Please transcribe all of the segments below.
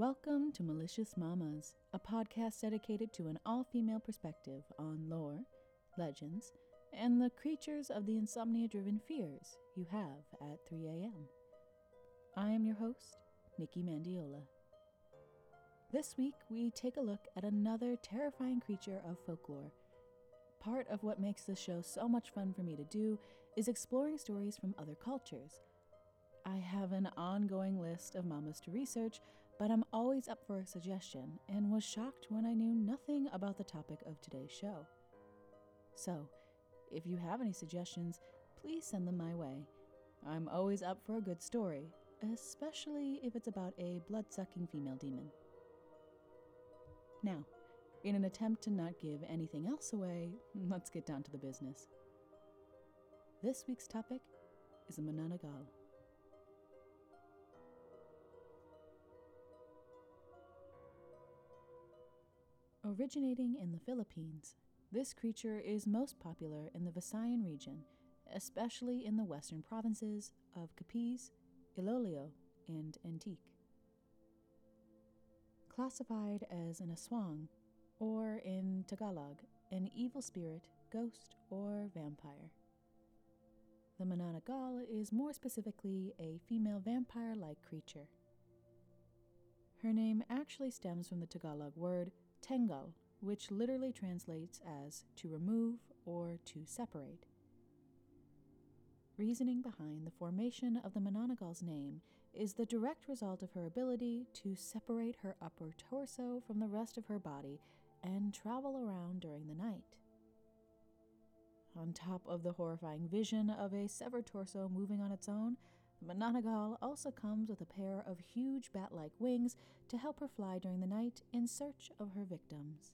Welcome to Malicious Mamas, a podcast dedicated to an all female perspective on lore, legends, and the creatures of the insomnia driven fears you have at 3 a.m. I am your host, Nikki Mandiola. This week, we take a look at another terrifying creature of folklore. Part of what makes this show so much fun for me to do is exploring stories from other cultures. I have an ongoing list of mamas to research, but I'm always up for a suggestion and was shocked when I knew nothing about the topic of today's show. So, if you have any suggestions, please send them my way. I'm always up for a good story, especially if it's about a blood sucking female demon. Now, in an attempt to not give anything else away, let's get down to the business. This week's topic is a Manananggal. Originating in the Philippines, this creature is most popular in the Visayan region, especially in the western provinces of Capiz, Iloilo, and Antique. Classified as an aswang, or in Tagalog, an evil spirit, ghost, or vampire. The Manananggal is more specifically a female vampire like creature. Her name actually stems from the Tagalog word Tengal, which literally translates as to remove or to separate. Reasoning behind the formation of the Manananggal's name is the direct result of her ability to separate her upper torso from the rest of her body and travel around during the night. On top of the horrifying vision of a severed torso moving on its own, the Manananggal also comes with a pair of huge bat like wings to help her fly during the night in search of her victims.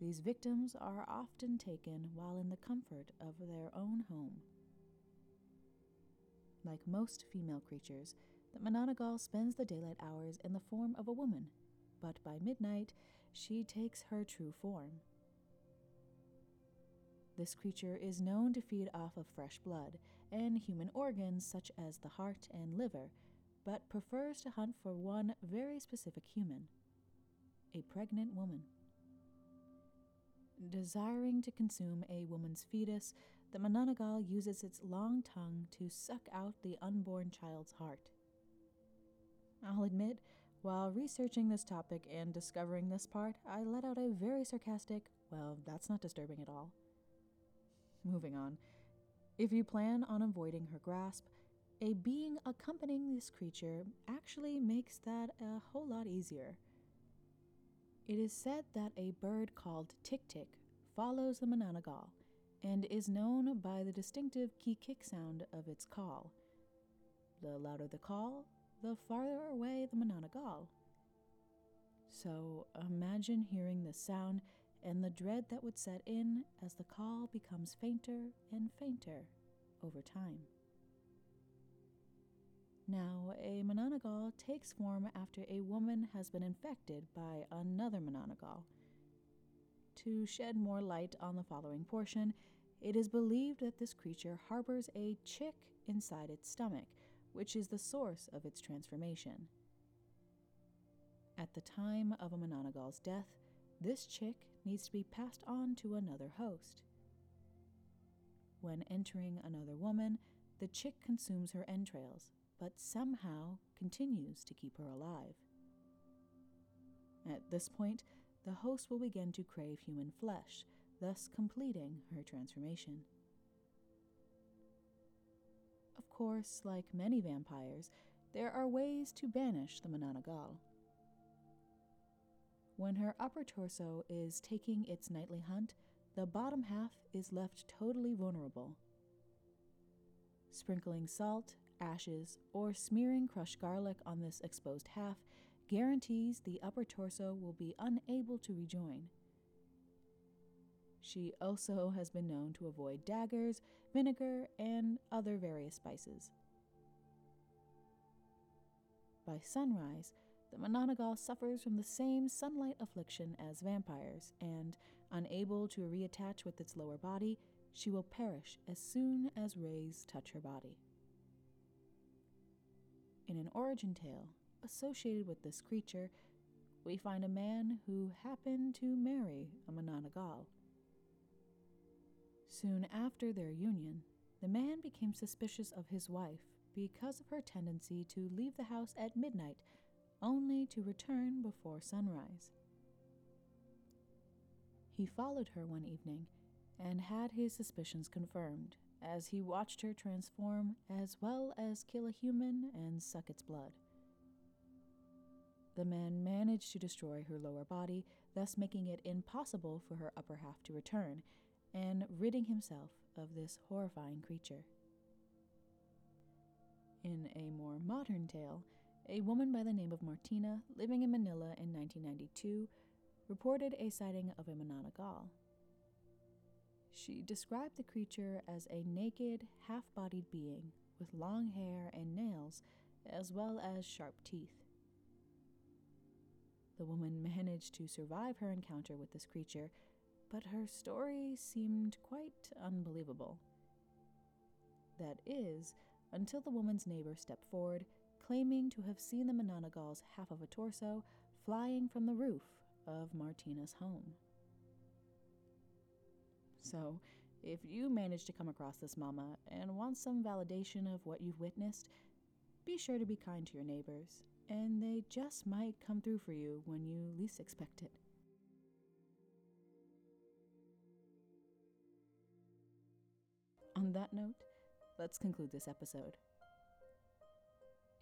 These victims are often taken while in the comfort of their own home. Like most female creatures, the Manananggal spends the daylight hours in the form of a woman, but by midnight she takes her true form. This creature is known to feed off of fresh blood and human organs such as the heart and liver, but prefers to hunt for one very specific human a pregnant woman. Desiring to consume a woman's fetus, the Manananggal uses its long tongue to suck out the unborn child's heart. I'll admit, while researching this topic and discovering this part, I let out a very sarcastic, well, that's not disturbing at all. Moving on. If you plan on avoiding her grasp, a being accompanying this creature actually makes that a whole lot easier. It is said that a bird called Tik Tik follows the Manananggal and is known by the distinctive kikik sound of its call. The louder the call, the farther away the Manananggal. So imagine hearing this sound and the dread that would set in as the call becomes fainter and fainter over time. Now, a Manananggal takes form after a woman has been infected by another Manananggal. To shed more light on the following portion, it is believed that this creature harbors a chick inside its stomach, which is the source of its transformation. At the time of a Manananggal's death, this chick needs to be passed on to another host. When entering another woman, the chick consumes her entrails, but somehow continues to keep her alive. At this point, the host will begin to crave human flesh, thus completing her transformation. Of course, like many vampires, there are ways to banish the Manananggal. When her upper torso is taking its nightly hunt, the bottom half is left totally vulnerable. Sprinkling salt, ashes, or smearing crushed garlic on this exposed half guarantees the upper torso will be unable to rejoin. She also has been known to avoid daggers, vinegar, and other various spices. By sunrise, the Manananggal suffers from the same sunlight affliction as vampires, and, unable to reattach with its lower body, she will perish as soon as rays touch her body. In an origin tale, associated with this creature, we find a man who happened to marry a Manananggal. Soon after their union, the man became suspicious of his wife because of her tendency to leave the house at midnight only to return before sunrise. He followed her one evening and had his suspicions confirmed as he watched her transform as well as kill a human and suck its blood. The man managed to destroy her lower body, thus making it impossible for her upper half to return, and ridding himself of this horrifying creature. In a more modern tale, a woman by the name of Martina, living in Manila in 1992, reported a sighting of a Manananggal. She described the creature as a naked, half bodied being with long hair and nails, as well as sharp teeth. The woman managed to survive her encounter with this creature, but her story seemed quite unbelievable. That is, until the woman's neighbor stepped forward, claiming to have seen the Manananggal's half of a torso flying from the roof of Martina's home. So, if you manage to come across this mama and want some validation of what you've witnessed, be sure to be kind to your neighbors, and they just might come through for you when you least expect it. On that note, let's conclude this episode.